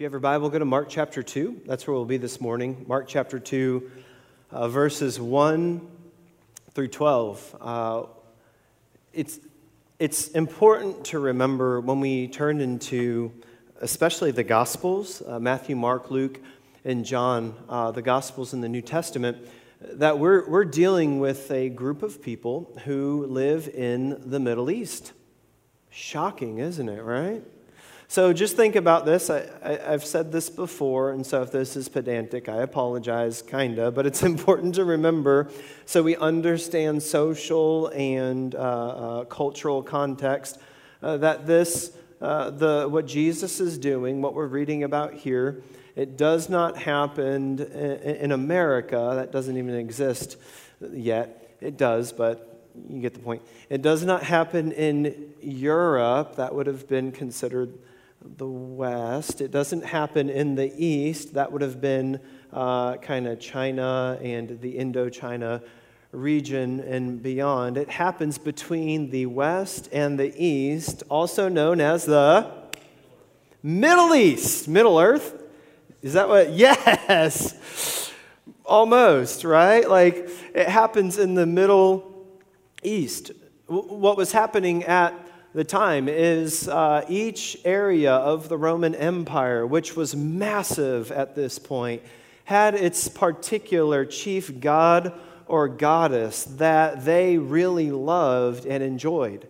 If you have your Bible, go to Mark chapter 2. That's where we'll be this morning. Mark chapter 2, uh, verses 1 through 12. Uh, it's, it's important to remember when we turn into, especially the Gospels uh, Matthew, Mark, Luke, and John, uh, the Gospels in the New Testament, that we're, we're dealing with a group of people who live in the Middle East. Shocking, isn't it, right? So just think about this. I, have said this before, and so if this is pedantic, I apologize, kinda, but it's important to remember so we understand social and uh, uh, cultural context uh, that this, uh, the, what Jesus is doing, what we're reading about here, it does not happen in, in America. That doesn't even exist yet. It does, but you get the point. It does not happen in Europe. That would have been considered the West. It doesn't happen in the East. That would have been uh, kind of China and the Indochina region and beyond. It happens between the West and the East, also known as the Middle East, Middle Earth. Is that what? Yes! Almost, right? Like it happens in the Middle East. What was happening at the time is uh, each area of the Roman Empire, which was massive at this point, had its particular chief god or goddess that they really loved and enjoyed.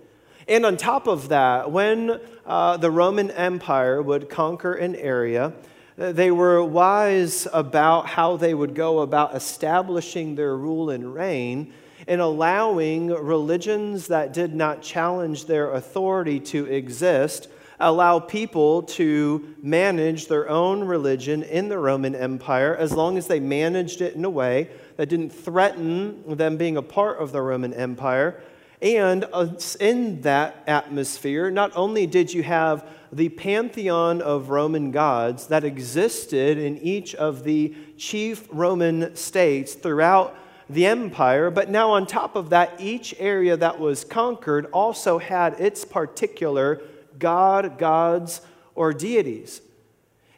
And on top of that, when uh, the Roman Empire would conquer an area, they were wise about how they would go about establishing their rule and reign in allowing religions that did not challenge their authority to exist allow people to manage their own religion in the Roman Empire as long as they managed it in a way that didn't threaten them being a part of the Roman Empire. And uh, in that atmosphere, not only did you have the pantheon of Roman gods that existed in each of the chief Roman states throughout the empire, but now on top of that, each area that was conquered also had its particular god, gods, or deities.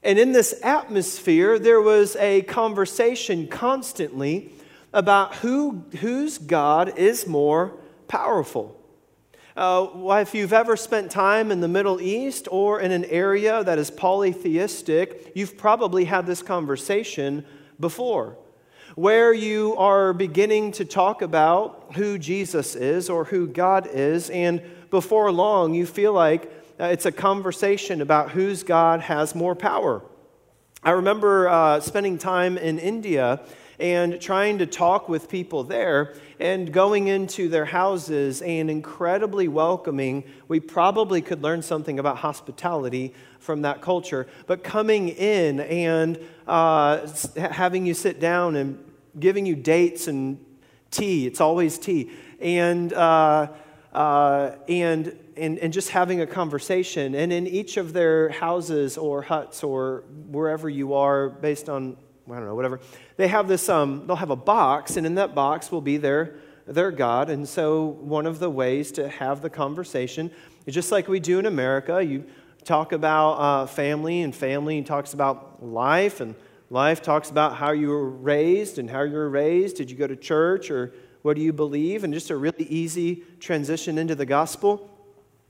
And in this atmosphere, there was a conversation constantly about who, whose God is more powerful. Uh, if you've ever spent time in the Middle East or in an area that is polytheistic, you've probably had this conversation before where you are beginning to talk about who Jesus is or who God is, and before long you feel like uh, it's a conversation about whose God has more power. I remember uh, spending time in India and trying to talk with people there and going into their houses and incredibly welcoming. We probably could learn something about hospitality from that culture, but coming in and uh, having you sit down and giving you dates and tea, it's always tea, and, uh, uh, and, and, and just having a conversation. And in each of their houses or huts or wherever you are, based on I don't know, whatever. They have this, um, they'll have a box, and in that box will be their, their God. And so, one of the ways to have the conversation is just like we do in America. You talk about uh, family, and family talks about life, and life talks about how you were raised and how you were raised. Did you go to church, or what do you believe? And just a really easy transition into the gospel.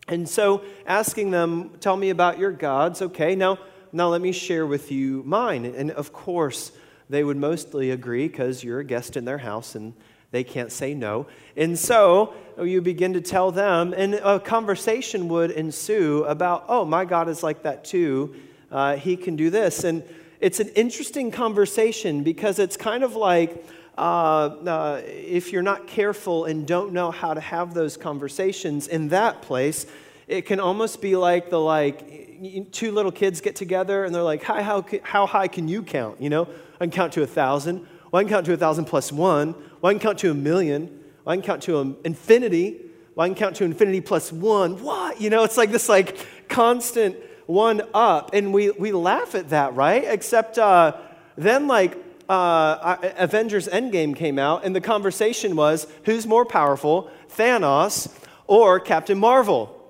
And so, asking them, tell me about your gods. Okay, now now let me share with you mine. And of course, they would mostly agree because you're a guest in their house and they can't say no. And so you begin to tell them, and a conversation would ensue about, oh, my God is like that too. Uh, he can do this. And it's an interesting conversation because it's kind of like, uh, uh, if you're not careful and don't know how to have those conversations in that place, it can almost be like the like two little kids get together and they're like, Hi, how, how high can you count? You know, I can count to a thousand. Well, I can count to a thousand plus one. Well, I can count to a million. Well, I can count to infinity. Well, I can count to infinity plus one. What? You know, it's like this like constant one up. And we, we laugh at that, right? Except uh, then like uh, Avengers Endgame came out and the conversation was who's more powerful, Thanos or Captain Marvel?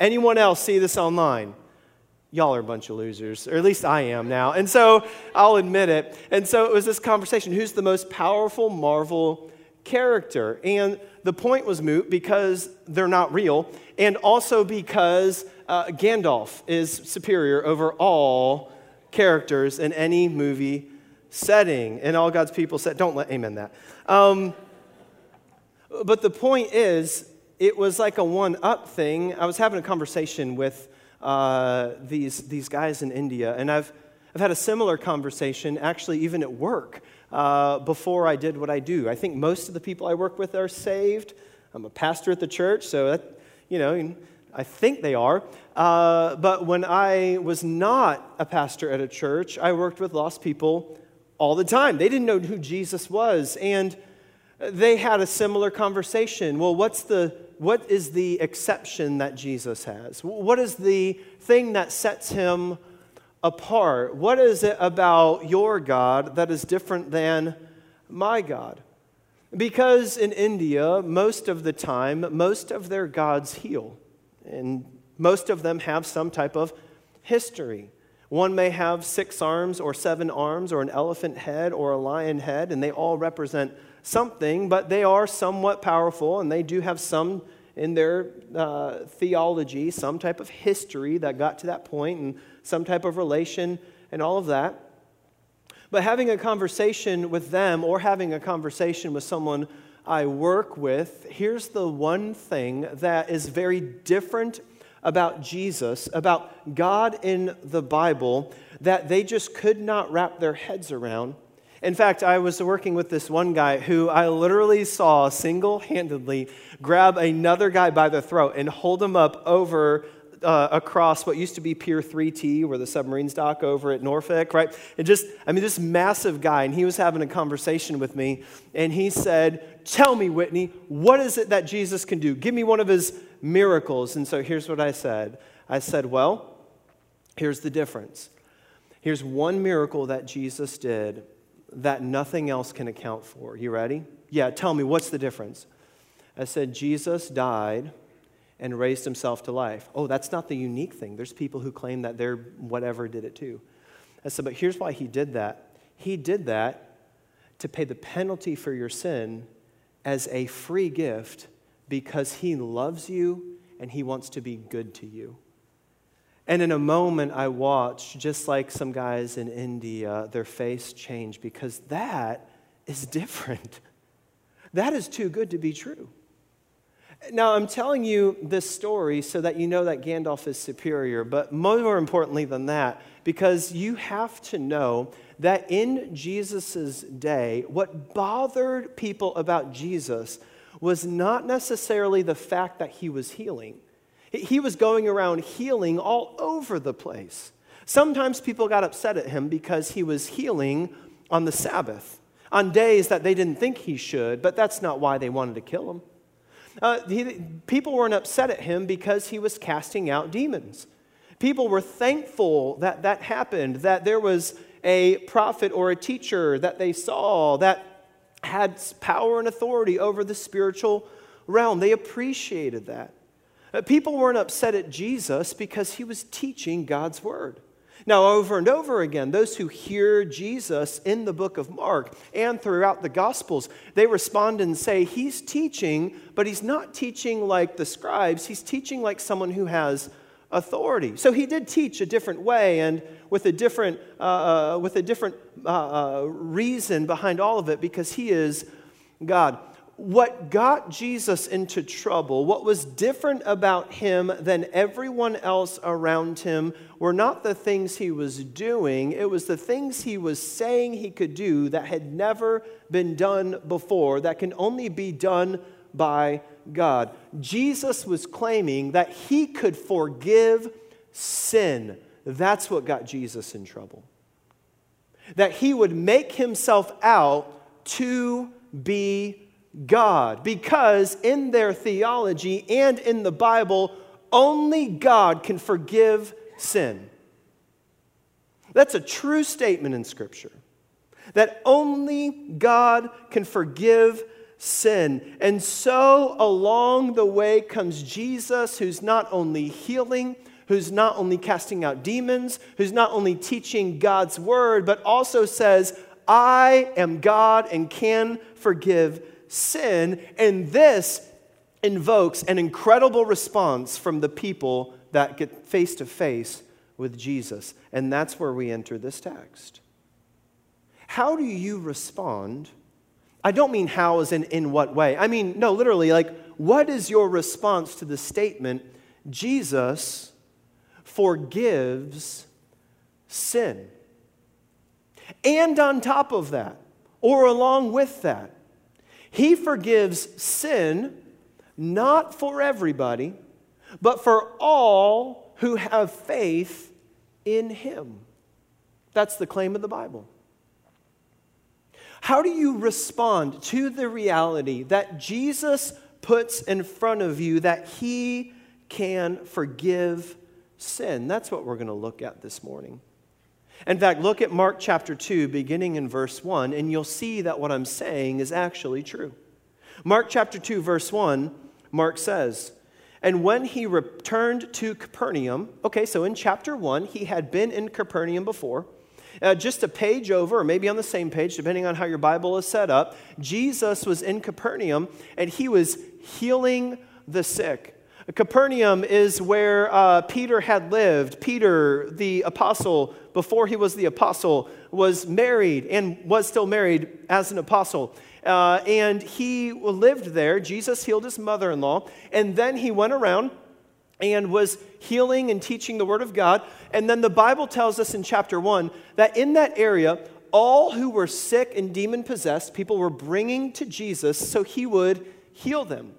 Anyone else see this online? y'all are a bunch of losers, or at least I am now. And so I'll admit it. And so it was this conversation who's the most powerful Marvel character? And the point was moot because they're not real, and also because uh, Gandalf is superior over all characters in any movie setting. And all God's people said, don't let amen that. Um, but the point is, it was like a one up thing. I was having a conversation with uh, these, these guys in India, and I've, I've had a similar conversation actually, even at work, uh, before I did what I do. I think most of the people I work with are saved. I'm a pastor at the church, so that, you know, I think they are. Uh, but when I was not a pastor at a church, I worked with lost people all the time. They didn't know who Jesus was. And they had a similar conversation. Well, what's the, what is the exception that Jesus has? What is the thing that sets him apart? What is it about your God that is different than my God? Because in India, most of the time, most of their gods heal. And most of them have some type of history. One may have six arms or seven arms or an elephant head or a lion head, and they all represent something, but they are somewhat powerful and they do have some in their uh, theology, some type of history that got to that point and some type of relation and all of that. But having a conversation with them or having a conversation with someone I work with, here's the one thing that is very different about Jesus, about God in the Bible, that they just could not wrap their heads around. In fact, I was working with this one guy who I literally saw single handedly grab another guy by the throat and hold him up over uh, across what used to be Pier 3T, where the submarines dock over at Norfolk, right? And just, I mean, this massive guy, and he was having a conversation with me, and he said, Tell me, Whitney, what is it that Jesus can do? Give me one of his miracles. And so here's what I said I said, Well, here's the difference. Here's one miracle that Jesus did that nothing else can account for. You ready? Yeah, tell me, what's the difference? I said, Jesus died and raised himself to life. Oh, that's not the unique thing. There's people who claim that they're whatever did it too. I said, but here's why he did that. He did that to pay the penalty for your sin as a free gift because he loves you and he wants to be good to you. And in a moment, I watched, just like some guys in India, their face change because that is different. That is too good to be true. Now, I'm telling you this story so that you know that Gandalf is superior, but more importantly than that, because you have to know that in Jesus' day, what bothered people about Jesus was not necessarily the fact that he was healing. He was going around healing all over the place. Sometimes people got upset at him because he was healing on the Sabbath, on days that they didn't think he should, but that's not why they wanted to kill him. Uh, he, people weren't upset at him because he was casting out demons. People were thankful that that happened, that there was a prophet or a teacher that they saw that had power and authority over the spiritual realm. They appreciated that. People weren't upset at Jesus because he was teaching God's word. Now, over and over again, those who hear Jesus in the book of Mark and throughout the Gospels, they respond and say, He's teaching, but He's not teaching like the scribes. He's teaching like someone who has authority. So He did teach a different way and with a different, uh, uh with a different uh, uh, reason behind all of it because He is God what got Jesus into trouble, what was different about him than everyone else around him, were not the things he was doing, it was the things he was saying he could do that had never been done before, that can only be done by God. Jesus was claiming that he could forgive sin. That's what got Jesus in trouble. That he would make himself out to be God because in their theology and in the Bible, only God can forgive sin. That's a true statement in Scripture. That only God can forgive sin. And so along the way comes Jesus, who's not only healing, who's not only casting out demons, who's not only teaching God's word, but also says, I am God and can forgive sin. And this invokes an incredible response from the people that get face to face with Jesus. And that's where we enter this text. How do you respond? I don't mean how as in in what way. I mean, no, literally, like, what is your response to the statement, Jesus forgives sin? And on top of that, or along with that, he forgives sin not for everybody, but for all who have faith in him. That's the claim of the Bible. How do you respond to the reality that Jesus puts in front of you that he can forgive sin? That's what we're going to look at this morning. In fact, look at Mark chapter 2, beginning in verse 1, and you'll see that what I'm saying is actually true. Mark chapter 2, verse 1, Mark says, And when he returned to Capernaum, okay, so in chapter 1, he had been in Capernaum before. Uh, just a page over, or maybe on the same page, depending on how your Bible is set up, Jesus was in Capernaum and he was healing the sick. Capernaum is where uh, Peter had lived. Peter, the apostle, before he was the apostle, was married and was still married as an apostle. Uh, and he lived there. Jesus healed his mother in law. And then he went around and was healing and teaching the word of God. And then the Bible tells us in chapter 1 that in that area, all who were sick and demon possessed, people were bringing to Jesus so he would heal them.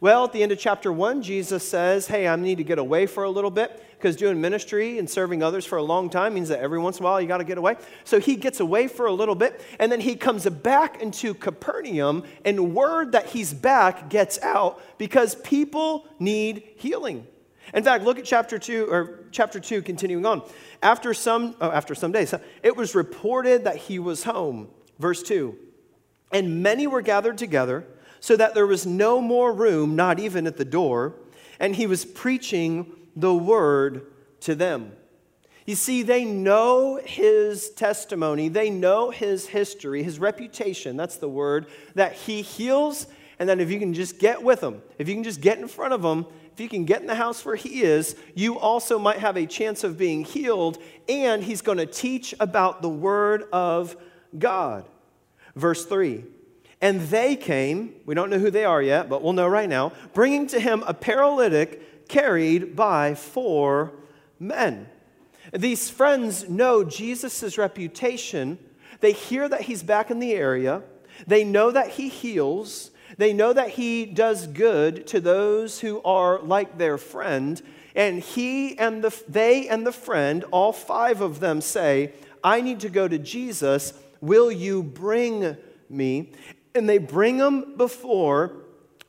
Well, at the end of chapter one, Jesus says, Hey, I need to get away for a little bit because doing ministry and serving others for a long time means that every once in a while you got to get away. So he gets away for a little bit and then he comes back into Capernaum, and word that he's back gets out because people need healing. In fact, look at chapter 2 or chapter 2 continuing on. After some oh, after some days, it was reported that he was home. Verse 2. And many were gathered together so that there was no more room, not even at the door, and he was preaching the word to them. You see, they know his testimony, they know his history, his reputation, that's the word, that he heals, and then if you can just get with him, if you can just get in front of him, if you can get in the house where he is, you also might have a chance of being healed, and he's going to teach about the word of God. Verse 3 and they came, we don't know who they are yet, but we'll know right now, bringing to him a paralytic carried by four men. These friends know Jesus' reputation. They hear that he's back in the area. They know that he heals. They know that he does good to those who are like their friend. And he and the, they and the friend, all five of them say, I need to go to Jesus. Will you bring me? And they bring him before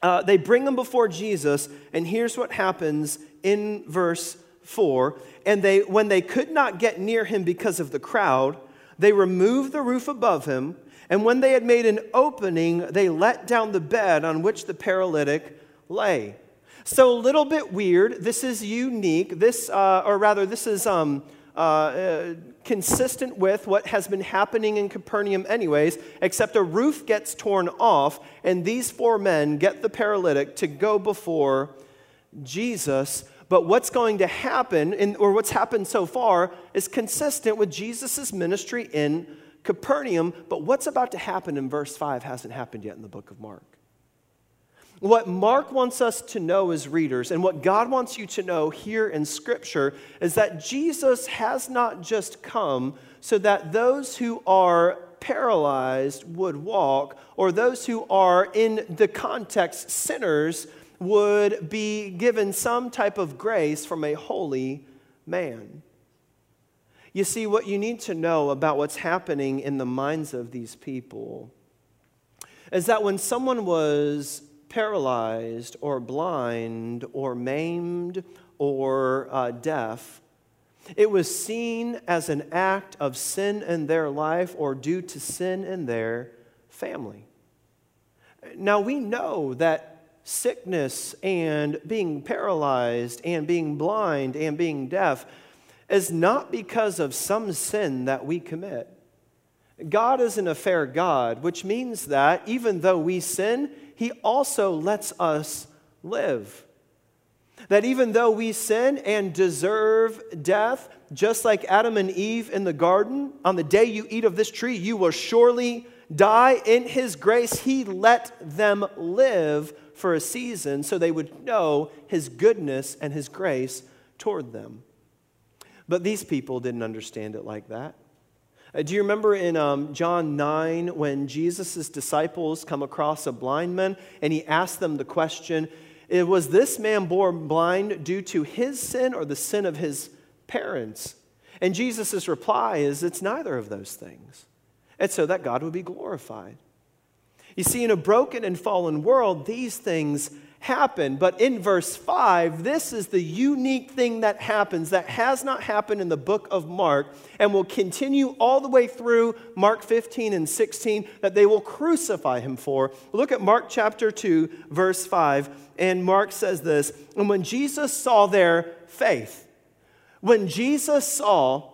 uh, they bring him before jesus and here's what happens in verse 4 and they when they could not get near him because of the crowd they removed the roof above him and when they had made an opening they let down the bed on which the paralytic lay. So a little bit weird. This is unique. This uh, or rather this is um, uh, uh, consistent with what has been happening in Capernaum, anyways, except a roof gets torn off, and these four men get the paralytic to go before Jesus. But what's going to happen, in, or what's happened so far, is consistent with Jesus' ministry in Capernaum. But what's about to happen in verse 5 hasn't happened yet in the book of Mark. What Mark wants us to know as readers, and what God wants you to know here in Scripture, is that Jesus has not just come so that those who are paralyzed would walk, or those who are, in the context, sinners would be given some type of grace from a holy man. You see, what you need to know about what's happening in the minds of these people is that when someone was paralyzed or blind or maimed or uh, deaf, it was seen as an act of sin in their life or due to sin in their family. Now, we know that sickness and being paralyzed and being blind and being deaf is not because of some sin that we commit. God isn't a fair God, which means that even though we sin, He also lets us live. That even though we sin and deserve death, just like Adam and Eve in the garden, on the day you eat of this tree, you will surely die. In His grace, He let them live for a season so they would know His goodness and His grace toward them. But these people didn't understand it like that. Uh, do you remember in um, John 9 when Jesus' disciples come across a blind man and he asked them the question, Was this man born blind due to his sin or the sin of his parents? And Jesus' reply is, It's neither of those things. It's so that God would be glorified. You see, in a broken and fallen world, these things happen. But in verse 5, this is the unique thing that happens that has not happened in the book of Mark and will continue all the way through Mark 15 and 16 that they will crucify him for. Look at Mark chapter 2, verse 5. And Mark says this And when Jesus saw their faith, when Jesus saw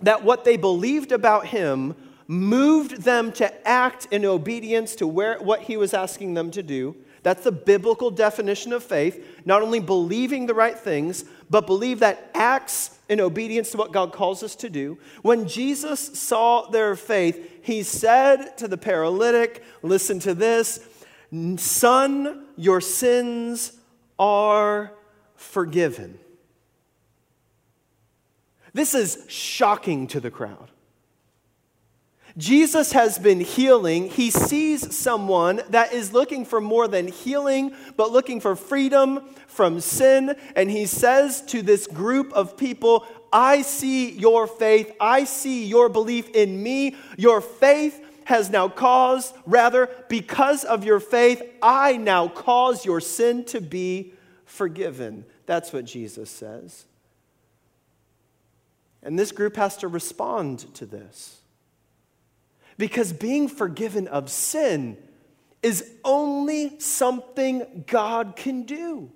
that what they believed about him moved them to act in obedience to where, what he was asking them to do, that's the biblical definition of faith. Not only believing the right things, but believe that acts in obedience to what God calls us to do. When Jesus saw their faith, he said to the paralytic, Listen to this, son, your sins are forgiven. This is shocking to the crowd. Jesus has been healing. He sees someone that is looking for more than healing, but looking for freedom from sin. And he says to this group of people, I see your faith. I see your belief in me. Your faith has now caused, rather, because of your faith, I now cause your sin to be forgiven. That's what Jesus says. And this group has to respond to this. Because being forgiven of sin is only something God can do.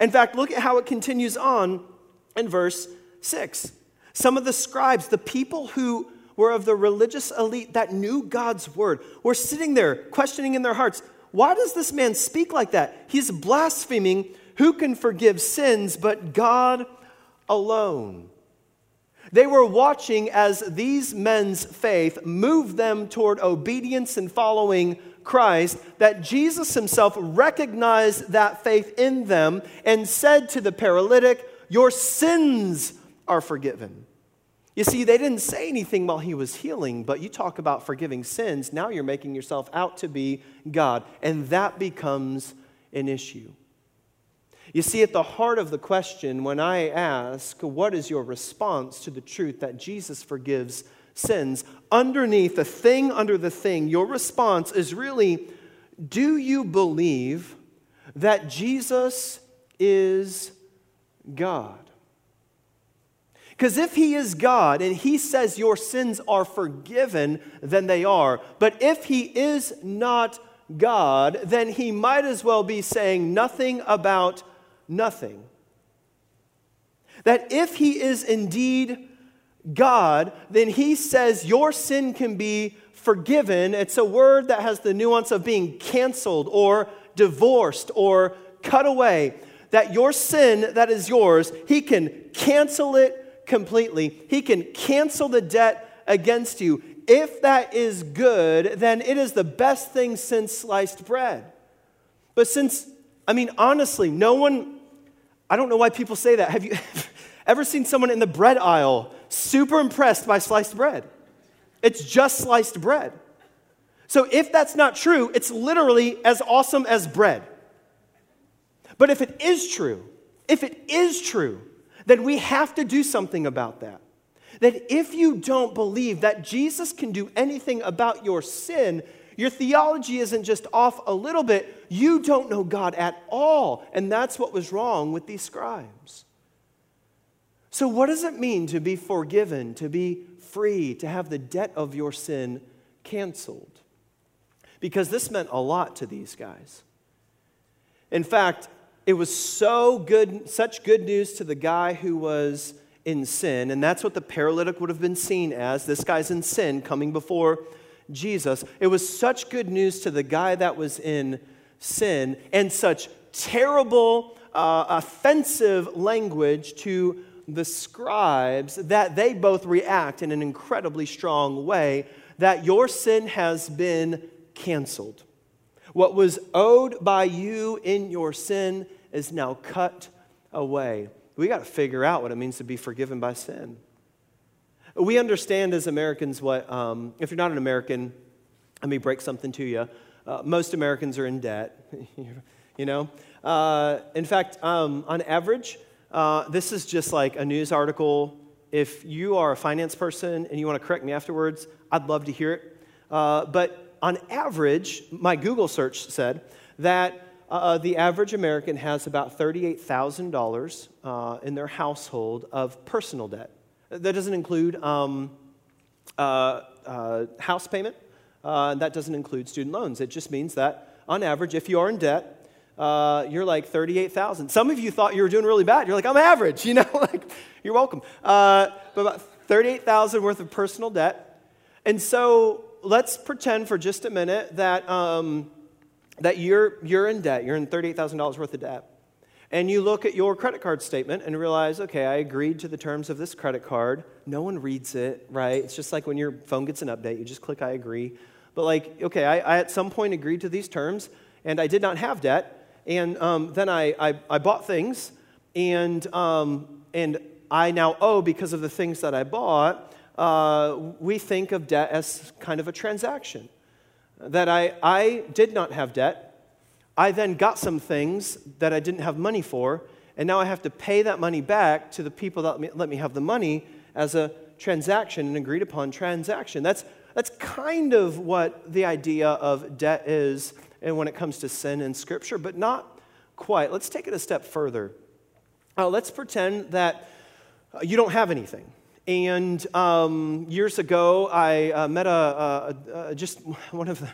In fact, look at how it continues on in verse 6. Some of the scribes, the people who were of the religious elite that knew God's word, were sitting there questioning in their hearts, why does this man speak like that? He's blaspheming. Who can forgive sins but God alone? They were watching as these men's faith moved them toward obedience and following Christ, that Jesus himself recognized that faith in them and said to the paralytic, Your sins are forgiven. You see, they didn't say anything while he was healing, but you talk about forgiving sins, now you're making yourself out to be God, and that becomes an issue. You see, at the heart of the question, when I ask, What is your response to the truth that Jesus forgives sins? Underneath the thing under the thing, your response is really, Do you believe that Jesus is God? Because if he is God and he says your sins are forgiven, then they are. But if he is not God, then he might as well be saying nothing about nothing. That if he is indeed God, then he says your sin can be forgiven. It's a word that has the nuance of being canceled or divorced or cut away. That your sin that is yours, he can cancel it completely. He can cancel the debt against you. If that is good, then it is the best thing since sliced bread. But since, I mean, honestly, no one I don't know why people say that. Have you ever seen someone in the bread aisle super impressed by sliced bread? It's just sliced bread. So if that's not true, it's literally as awesome as bread. But if it is true, if it is true, then we have to do something about that. That if you don't believe that Jesus can do anything about your sin, your theology isn't just off a little bit, you don't know God at all. And that's what was wrong with these scribes. So, what does it mean to be forgiven, to be free, to have the debt of your sin canceled? Because this meant a lot to these guys. In fact, it was so good, such good news to the guy who was in sin, and that's what the paralytic would have been seen as. This guy's in sin coming before Jesus. It was such good news to the guy that was in sin, and such terrible, uh, offensive language to the scribes that they both react in an incredibly strong way that your sin has been canceled. What was owed by you in your sin is now cut away. We got to figure out what it means to be forgiven by sin. We understand as Americans what, um, if you're not an American, let me break something to you. Uh, most Americans are in debt, you know? Uh, in fact, um, on average, uh, this is just like a news article. If you are a finance person and you want to correct me afterwards, I'd love to hear it. Uh, but on average, my Google search said that uh, the average American has about $38,000 uh, in their household of personal debt. That doesn't include um, uh, uh, house payment, uh, that doesn't include student loans. It just means that, on average, if you are in debt, uh, you're like 38,000. Some of you thought you were doing really bad. You're like, I'm average, you know, like, you're welcome. but about 38,000 worth of personal debt. And so let's pretend for just a minute that, um, that you're, you're in debt. You're in $38,000 worth of debt. And you look at your credit card statement and realize, okay, I agreed to the terms of this credit card. No one reads it, right? It's just like when your phone gets an update, you just click I agree. But, like, okay, I, I at some point agreed to these terms and I did not have debt. And um, then I, I, I, bought things and, um, and I now owe because of the things that I bought uh, we think of debt as kind of a transaction. That I, I did not have debt. I then got some things that I didn't have money for, and now I have to pay that money back to the people that let me, let me have the money as a transaction, an agreed upon transaction. That's, that's kind of what the idea of debt is and when it comes to sin in Scripture, but not quite. Let's take it a step further. Uh, let's pretend that you don't have anything. And um, years ago, I uh, met a, a, a, just one of the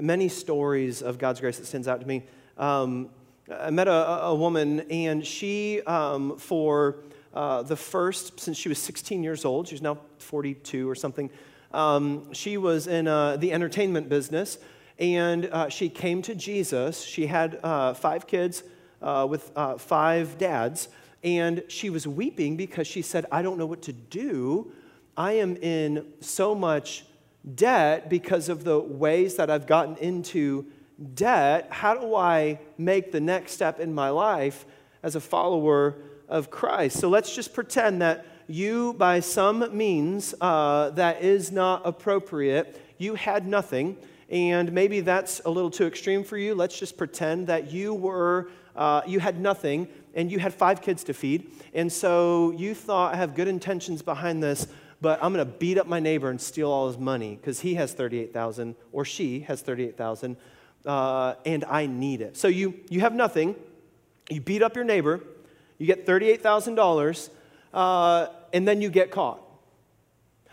many stories of God's grace that stands out to me. Um, I met a, woman, and she, um, for uh, the first, since she was 16 years old, she's now 42 or something, um, she was in uh, the entertainment business, and uh, she came to Jesus. She had uh, five kids uh, with five dads and she was weeping because she said, I don't know what to do. I am in so much debt because of the ways that I've gotten into debt. How do I make the next step in my life as a follower of Christ? So let's just pretend that you, by some means uh, that is not appropriate, you had nothing. And maybe that's a little too extreme for you. Let's just pretend that you were, uh, you had nothing and you had five kids to feed. And so you thought, I have good intentions behind this, but I'm going to beat up my neighbor and steal all his money because he has 38,000 or she has 38,000 uh, and I need it. So you, you have nothing. You beat up your neighbor. You get $38,000 uh, and then you get caught.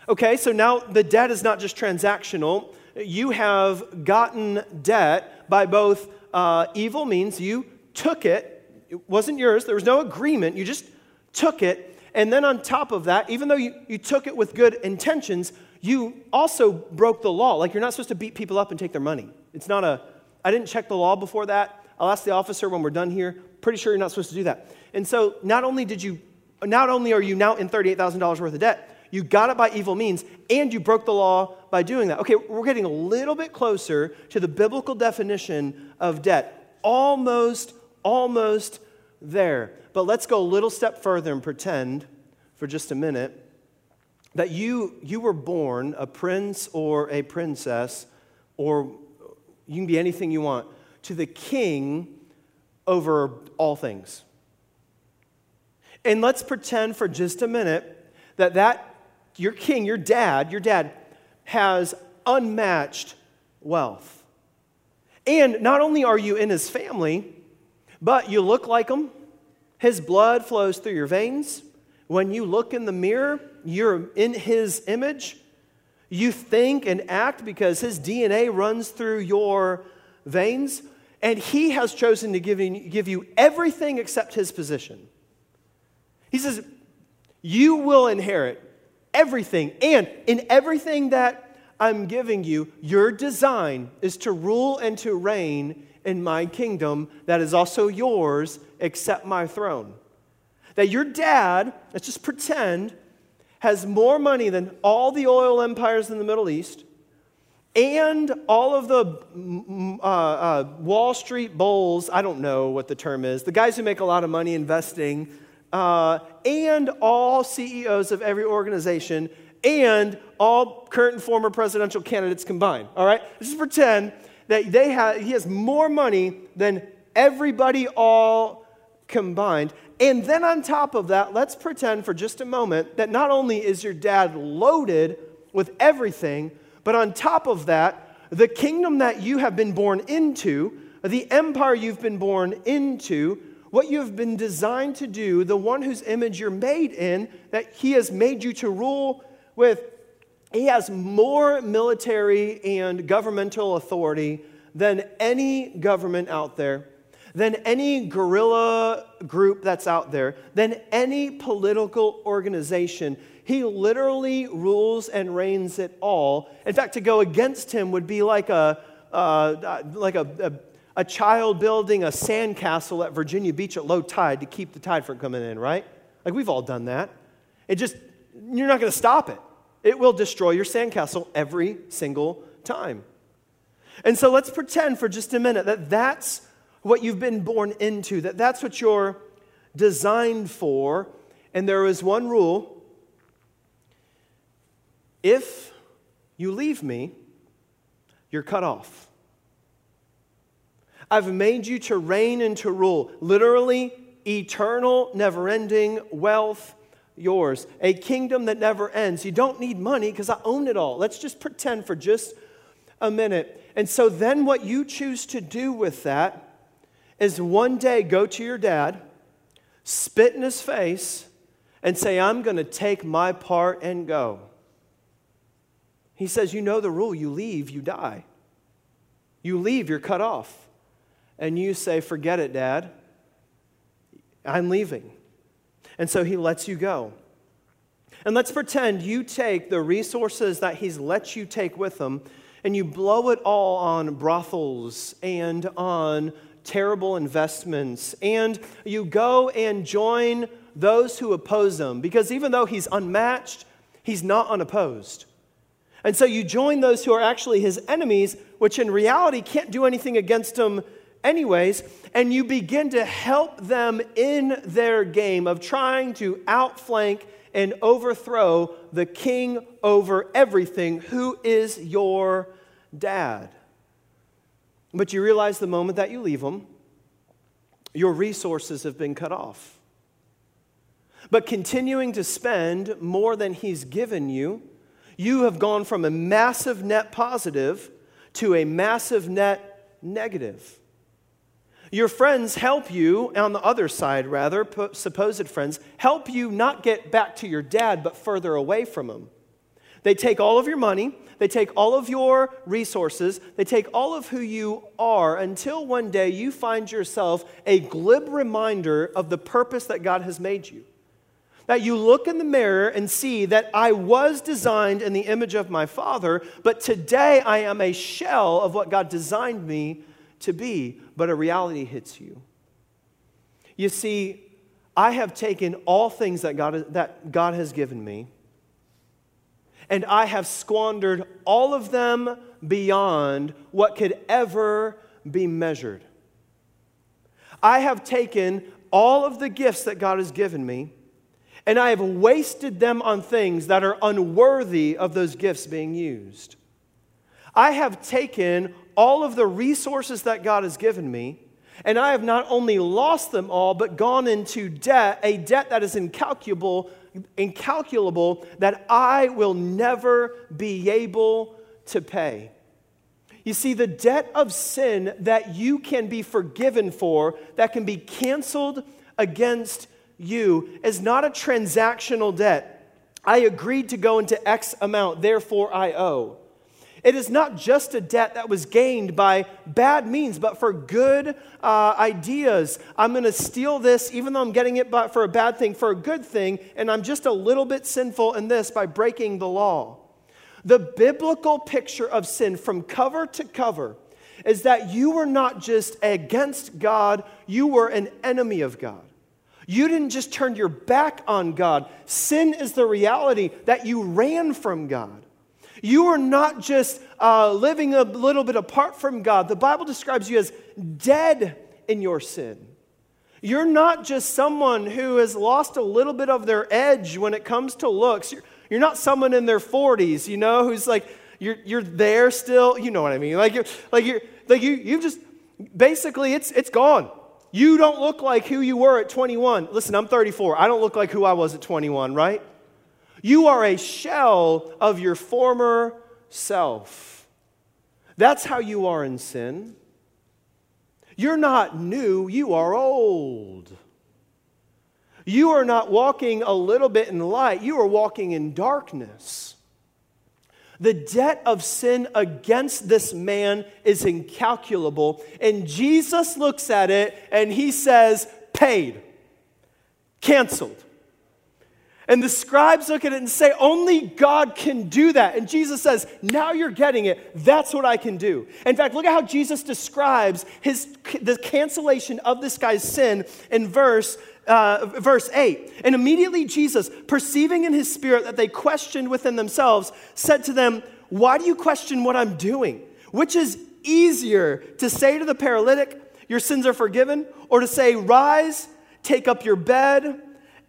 Okay, so now the debt is not just transactional. You have gotten debt by both uh, evil means. You took it it wasn't yours, there was no agreement. You just took it. And then on top of that, even though you, you took it with good intentions, you also broke the law. Like you're not supposed to beat people up and take their money. It's not a, I didn't check the law before that. I'll ask the officer when we're done here. Pretty sure you're not supposed to do that. And so not only did you, not only are you now in $38,000 worth of debt, you got it by evil means, and you broke the law by doing that. Okay, we're getting a little bit closer to the biblical definition of debt. Almost almost there. But let's go a little step further and pretend for just a minute that you, you were born a prince or a princess, or you can be anything you want, to the king over all things. And let's pretend for just a minute that that your king, your dad, your dad has unmatched wealth. And not only are you in his family, but you look like him. His blood flows through your veins. When you look in the mirror, you're in his image. You think and act because his DNA runs through your veins. and he has chosen to give you, give you everything except his position. He says, You will inherit everything, and in everything that I'm giving you, your design is to rule and to reign in my kingdom that is also yours, except my throne. That your dad, let's just pretend, has more money than all the oil empires in the Middle East and all of the mm, uh, uh, Wall Street bulls, I don't know what the term is, the guys who make a lot of money investing, uh, and all CEOs of every organization, and all current and former presidential candidates combined. All right? Let's just pretend that they have, he has more money than everybody all combined. And then on top of that, let's pretend for just a moment that not only is your dad loaded with everything, but on top of that, the kingdom that you have been born into, the empire you've been born into, what you have been designed to do, the one whose image you're made in, that he has made you to rule with, he has more military and governmental authority than any government out there, than any guerrilla group that's out there, than any political organization. He literally rules and reigns it all. In fact, to go against him would be like a, uh, like a, a, a child building a sandcastle at Virginia Beach at low tide to keep the tide from coming in, right? Like we've all done that. It just, you're not going to stop it. It will destroy your sandcastle every single time. And so let's pretend for just a minute that that's what you've been born into, that that's what you're designed for. And there is one rule if you leave me, you're cut off. I've made you to reign and to rule. Literally, eternal, never ending wealth, yours. A kingdom that never ends. You don't need money because I own it all. Let's just pretend for just a minute. And so then, what you choose to do with that is one day go to your dad, spit in his face, and say, I'm going to take my part and go. He says, You know the rule you leave, you die. You leave, you're cut off. And you say, Forget it, Dad. I'm leaving. And so he lets you go. And let's pretend you take the resources that he's let you take with him and you blow it all on brothels and on terrible investments. And you go and join those who oppose him because even though he's unmatched, he's not unopposed. And so you join those who are actually his enemies, which in reality can't do anything against him, anyways, and you begin to help them in their game of trying to outflank and overthrow the king over everything, who is your dad. But you realize the moment that you leave him, your resources have been cut off. But continuing to spend more than he's given you, you have gone from a massive net positive to a massive net negative. Your friends help you, on the other side, rather, supposed friends, help you not get back to your dad, but further away from him. They take all of your money, they take all of your resources, they take all of who you are until one day you find yourself a glib reminder of the purpose that God has made you. That you look in the mirror and see that I was designed in the image of my Father, but today I am a shell of what God designed me to be, but a reality hits you. You see, I have taken all things that God, that God has given me, and I have squandered all of them beyond what could ever be measured. I have taken all of the gifts that God has given me, and I have wasted them on things that are unworthy of those gifts being used. I have taken all of the resources that God has given me, and I have not only lost them all, but gone into debt, a debt that is incalculable, incalculable that I will never be able to pay. You see, the debt of sin that you can be forgiven for, that can be canceled against you, is not a transactional debt. I agreed to go into X amount, therefore I owe. It is not just a debt that was gained by bad means, but for good uh, ideas. I'm going to steal this, even though I'm getting it for a bad thing, for a good thing, and I'm just a little bit sinful in this by breaking the law. The biblical picture of sin from cover to cover is that you were not just against God, you were an enemy of God. You didn't just turn your back on God. Sin is the reality that you ran from God. You are not just uh, living a little bit apart from God. The Bible describes you as dead in your sin. You're not just someone who has lost a little bit of their edge when it comes to looks. You're, you're not someone in their 40s, you know, who's like, you're, you're there still. You know what I mean? Like, you're, like, you're, like you, you've just, basically, it's, it's gone. You don't look like who you were at 21. Listen, I'm 34. I don't look like who I was at 21, right? You are a shell of your former self. That's how you are in sin. You're not new, you are old. You are not walking a little bit in light, you are walking in darkness. The debt of sin against this man is incalculable. And Jesus looks at it and he says, paid, canceled. And the scribes look at it and say, Only God can do that. And Jesus says, Now you're getting it. That's what I can do. In fact, look at how Jesus describes his, the cancellation of this guy's sin in verse uh, verse 8. And immediately Jesus, perceiving in his spirit that they questioned within themselves, said to them, Why do you question what I'm doing? Which is easier to say to the paralytic, Your sins are forgiven, or to say, Rise, take up your bed,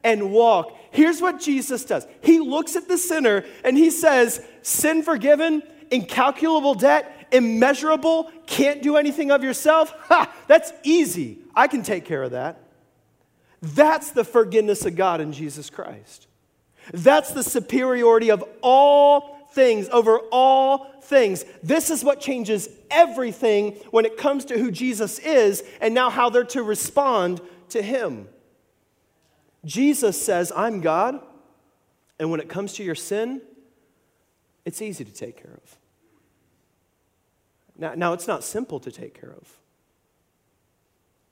and walk? Here's what Jesus does He looks at the sinner and he says, Sin forgiven, incalculable debt, immeasurable, can't do anything of yourself. Ha, that's easy. I can take care of that. That's the forgiveness of God in Jesus Christ. That's the superiority of all things over all things. This is what changes everything when it comes to who Jesus is and now how they're to respond to him. Jesus says, I'm God, and when it comes to your sin, it's easy to take care of. Now, now it's not simple to take care of.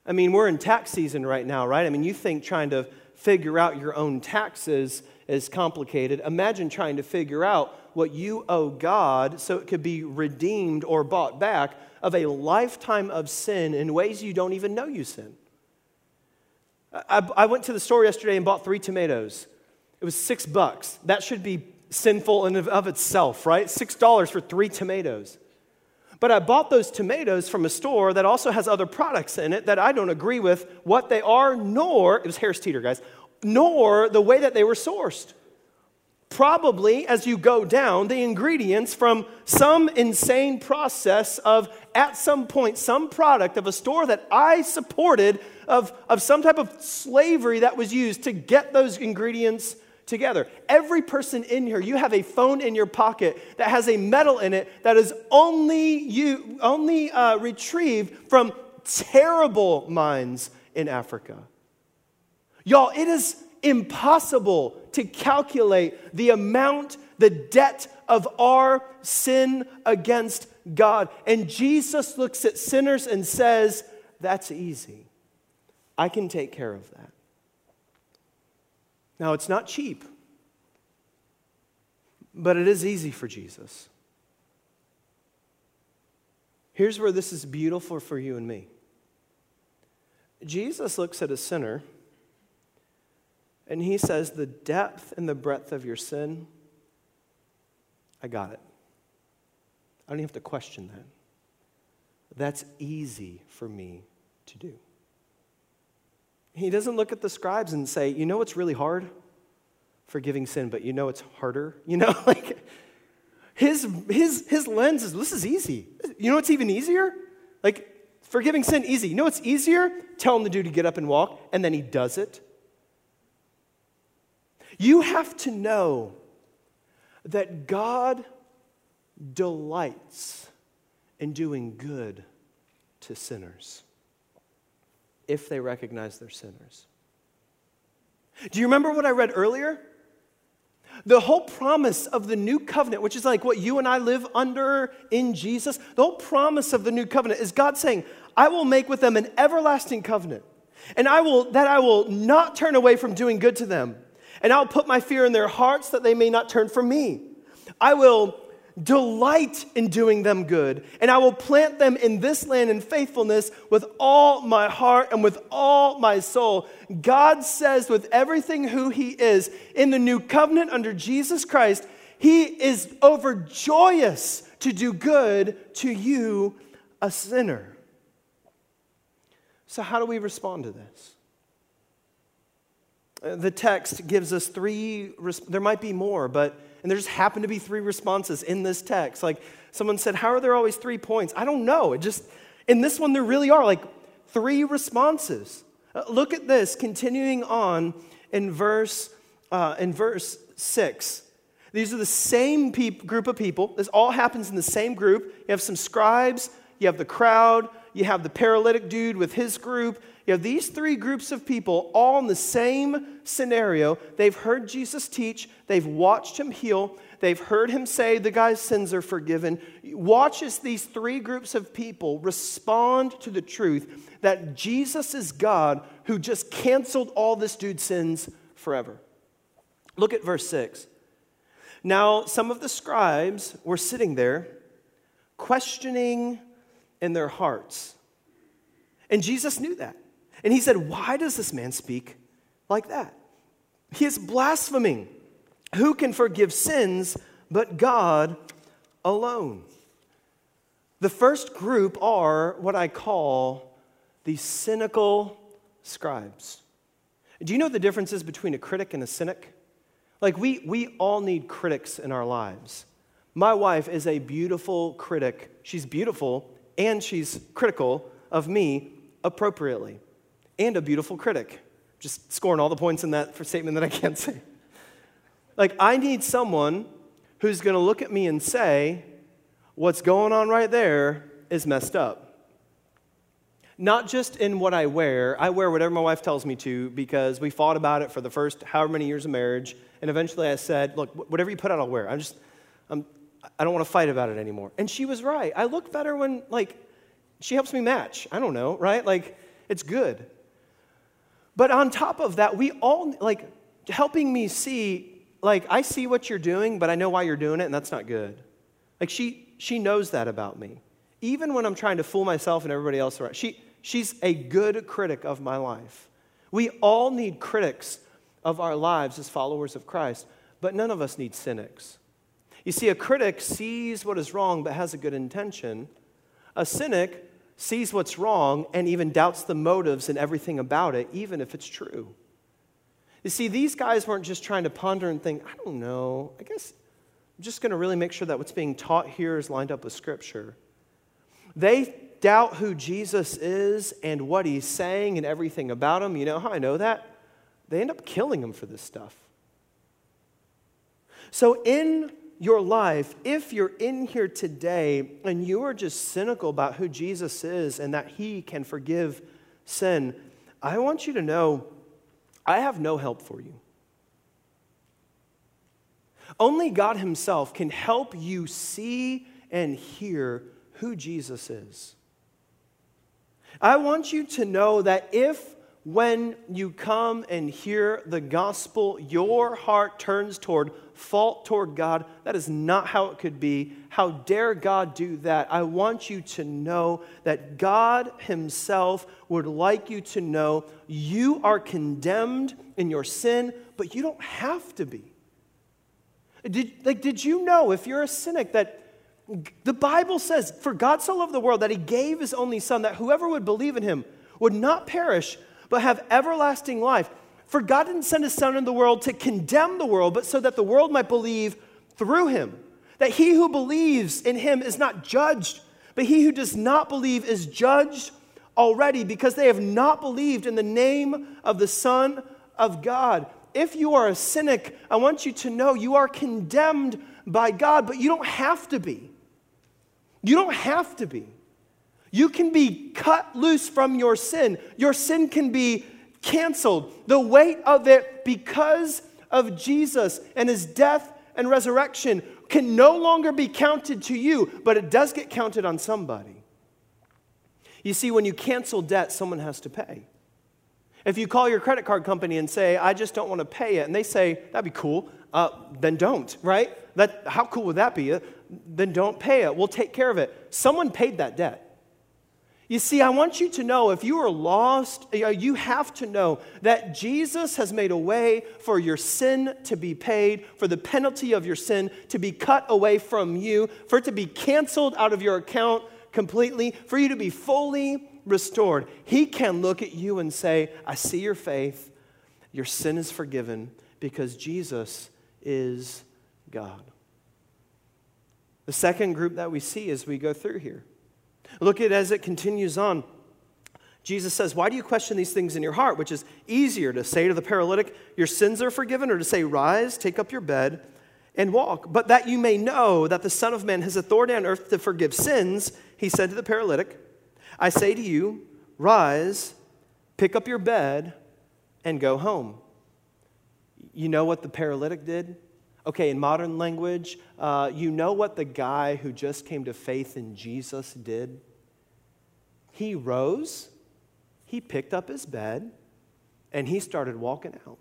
I mean, we're in tax season right now, right? I mean, you think trying to figure out your own taxes is complicated. Imagine trying to figure out what you owe God so it could be redeemed or bought back of a lifetime of sin in ways you don't even know you sin. I, I went to the store yesterday and bought three tomatoes. It was six bucks. That should be sinful in of itself, right? Six dollars for three tomatoes. But I bought those tomatoes from a store that also has other products in it that I don't agree with what they are, nor, it was Harris Teeter, guys, nor the way that they were sourced. Probably, as you go down, the ingredients from some insane process of, at some point, some product of a store that I supported, of, of some type of slavery that was used to get those ingredients together. Every person in here, you have a phone in your pocket that has a metal in it that is only you only uh, retrieved from terrible mines in Africa. Y'all, it is impossible to calculate the amount, the debt of our sin against God. And Jesus looks at sinners and says, That's easy. I can take care of that. Now, it's not cheap, but it is easy for Jesus. Here's where this is beautiful for you and me Jesus looks at a sinner and he says, The depth and the breadth of your sin, I got it. I don't even have to question that. That's easy for me to do. He doesn't look at the scribes and say, you know what's really hard? Forgiving sin, but you know it's harder? You know, like his, his, his lens is this is easy. You know what's even easier? Like forgiving sin, easy. You know what's easier? Telling the dude to get up and walk, and then he does it. You have to know that God delights in doing good to sinners if they recognize they're sinners. Do you remember what I read earlier? The whole promise of the new covenant, which is like what you and I live under in Jesus, the whole promise of the new covenant is God saying, I will make with them an everlasting covenant. And I will that I will not turn away from doing good to them. And I'll put my fear in their hearts that they may not turn from me. I will delight in doing them good, and I will plant them in this land in faithfulness with all my heart and with all my soul. God says, with everything who He is, in the new covenant under Jesus Christ, He is overjoyous to do good to you, a sinner. So, how do we respond to this? The text gives us three, there might be more, but and there just happened to be three responses in this text. Like someone said, How are there always three points? I don't know. It just, in this one, there really are like three responses. Uh, look at this, continuing on in verse, uh, in verse 6. These are the same peop- group of people. This all happens in the same group. You have some scribes, you have the crowd, you have the paralytic dude with his group, you have these three groups of people all in the same scenario. They've heard Jesus teach, they've watched him heal, they've heard him say the guy's sins are forgiven. Watch as these three groups of people respond to the truth that Jesus is God who just canceled all this dude's sins forever. Look at verse 6. Now, some of the scribes were sitting there questioning in their hearts. And Jesus knew that. And he said, Why does this man speak like that? He is blaspheming. Who can forgive sins but God alone? The first group are what I call the cynical scribes. Do you know the differences between a critic and a cynic? Like, we, we all need critics in our lives. My wife is a beautiful critic. She's beautiful and she's critical of me appropriately and a beautiful critic. Just scoring all the points in that for statement that I can't say. Like, I need someone who's going to look at me and say, what's going on right there is messed up. Not just in what I wear. I wear whatever my wife tells me to because we fought about it for the first however many years of marriage. And eventually I said, look, whatever you put out, I'll wear. I'm just, I'm, I don't want to fight about it anymore. And she was right. I look better when, like, she helps me match. I don't know, right? Like, it's good. But on top of that, we all, like, helping me see, like, I see what you're doing, but I know why you're doing it, and that's not good. Like, she, she knows that about me. Even when I'm trying to fool myself and everybody else around, she, she's a good critic of my life. We all need critics of our lives as followers of Christ, but none of us need cynics. You see, a critic sees what is wrong but has a good intention. A cynic sees what's wrong and even doubts the motives and everything about it, even if it's true. You see, these guys weren't just trying to ponder and think, I don't know, I guess I'm just going to really make sure that what's being taught here is lined up with Scripture. They doubt who Jesus is and what he's saying and everything about him. You know how I know that? They end up killing him for this stuff. So, in your life, if you're in here today and you are just cynical about who Jesus is and that he can forgive sin, I want you to know I have no help for you. Only God Himself can help you see and hear who Jesus is. I want you to know that if when you come and hear the gospel, your heart turns toward fault toward God. That is not how it could be. How dare God do that? I want you to know that God Himself would like you to know you are condemned in your sin, but you don't have to be. Did, like, did you know, if you're a cynic, that the Bible says, For God so loved the world that He gave His only Son, that whoever would believe in Him would not perish, but have everlasting life. For God didn't send his Son into the world to condemn the world, but so that the world might believe through him. That he who believes in him is not judged, but he who does not believe is judged already because they have not believed in the name of the Son of God. If you are a cynic, I want you to know you are condemned by God, but you don't have to be. You don't have to be. You can be cut loose from your sin. Your sin can be canceled. The weight of it, because of Jesus and his death and resurrection can no longer be counted to you, but it does get counted on somebody. You see, when you cancel debt, someone has to pay. If you call your credit card company and say, I just don't want to pay it, and they say, that'd be cool, uh, then don't, right? That, how cool would that be? Uh, then don't pay it. We'll take care of it. Someone paid that debt. You see, I want you to know if you are lost, uh, you have to know that Jesus has made a way for your sin to be paid, for the penalty of your sin to be cut away from you, for it to be canceled out of your account completely, for you to be fully restored. He can look at you and say, I see your faith, your sin is forgiven because Jesus is God. The second group that we see as we go through here Look at as it continues on. Jesus says, Why do you question these things in your heart? Which is easier to say to the paralytic, Your sins are forgiven, or to say, Rise, take up your bed, and walk. But that you may know that the Son of Man has authority on earth to forgive sins, he said to the paralytic, I say to you, Rise, pick up your bed, and go home. You know what the paralytic did? Okay, in modern language, uh, you know what the guy who just came to faith in Jesus did? He rose, he picked up his bed, and he started walking out.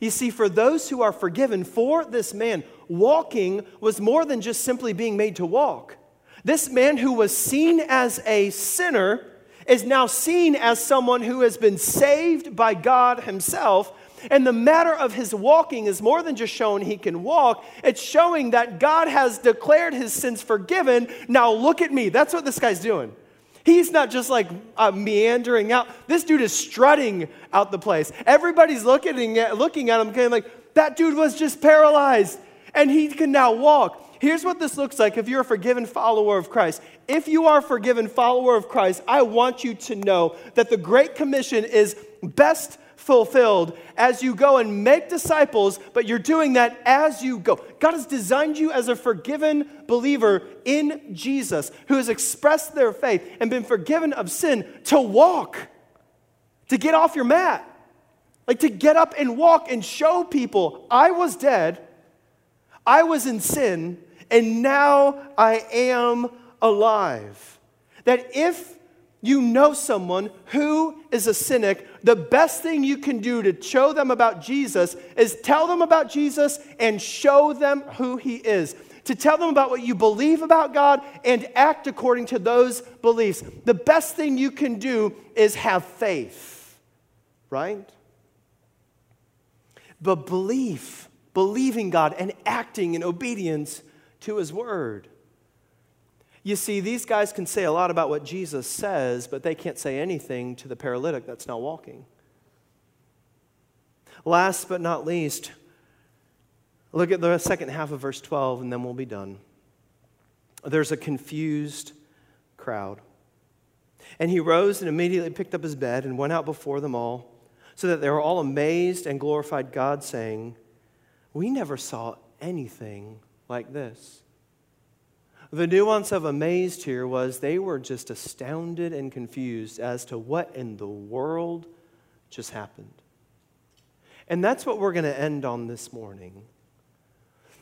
You see, for those who are forgiven, for this man, walking was more than just simply being made to walk. This man who was seen as a sinner is now seen as someone who has been saved by God Himself and the matter of his walking is more than just showing he can walk, it's showing that God has declared his sins forgiven. Now look at me. That's what this guy's doing. He's not just like uh, meandering out. This dude is strutting out the place. Everybody's looking at, looking at him, kind of like, that dude was just paralyzed and he can now walk. Here's what this looks like if you're a forgiven follower of Christ. If you are a forgiven follower of Christ, I want you to know that the Great Commission is best fulfilled as you go and make disciples, but you're doing that as you go. God has designed you as a forgiven believer in Jesus who has expressed their faith and been forgiven of sin to walk, to get off your mat, like to get up and walk and show people I was dead, I was in sin, and now I am alive. That if you know someone who is a cynic, the best thing you can do to show them about Jesus is tell them about Jesus and show them who he is. To tell them about what you believe about God and act according to those beliefs. The best thing you can do is have faith, right? But belief, believing God and acting in obedience to his word. You see, these guys can say a lot about what Jesus says, but they can't say anything to the paralytic that's not walking. Last but not least, look at the second half of verse 12, and then we'll be done. There's a confused crowd. And he rose and immediately picked up his bed and went out before them all, so that they were all amazed and glorified God, saying, We never saw anything like this. The nuance of amazed here was they were just astounded and confused as to what in the world just happened. And that's what we're going to end on this morning.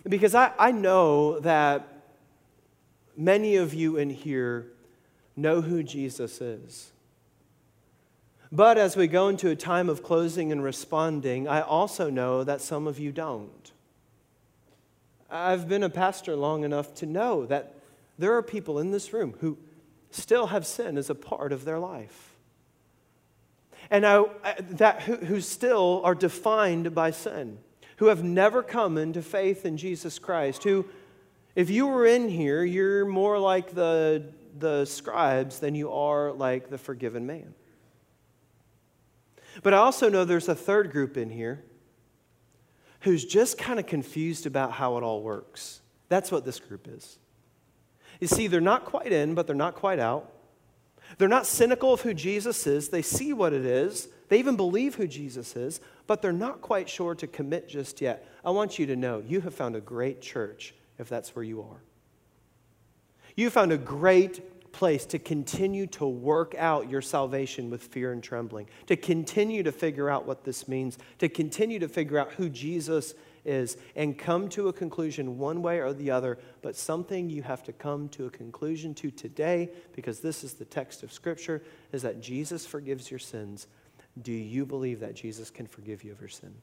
Because I, I know that many of you in here know who Jesus is. But as we go into a time of closing and responding, I also know that some of you don't. I've been a pastor long enough to know that there are people in this room who still have sin as a part of their life. And I, that, who, who still are defined by sin, who have never come into faith in Jesus Christ, who, if you were in here, you're more like the, the scribes than you are like the forgiven man. But I also know there's a third group in here who's just kind of confused about how it all works. That's what this group is. You see, they're not quite in, but they're not quite out. They're not cynical of who Jesus is. They see what it is. They even believe who Jesus is, but they're not quite sure to commit just yet. I want you to know you have found a great church if that's where you are. You found a great place to continue to work out your salvation with fear and trembling, to continue to figure out what this means, to continue to figure out who Jesus is, and come to a conclusion one way or the other, but something you have to come to a conclusion to today, because this is the text of Scripture, is that Jesus forgives your sins. Do you believe that Jesus can forgive you of your sin?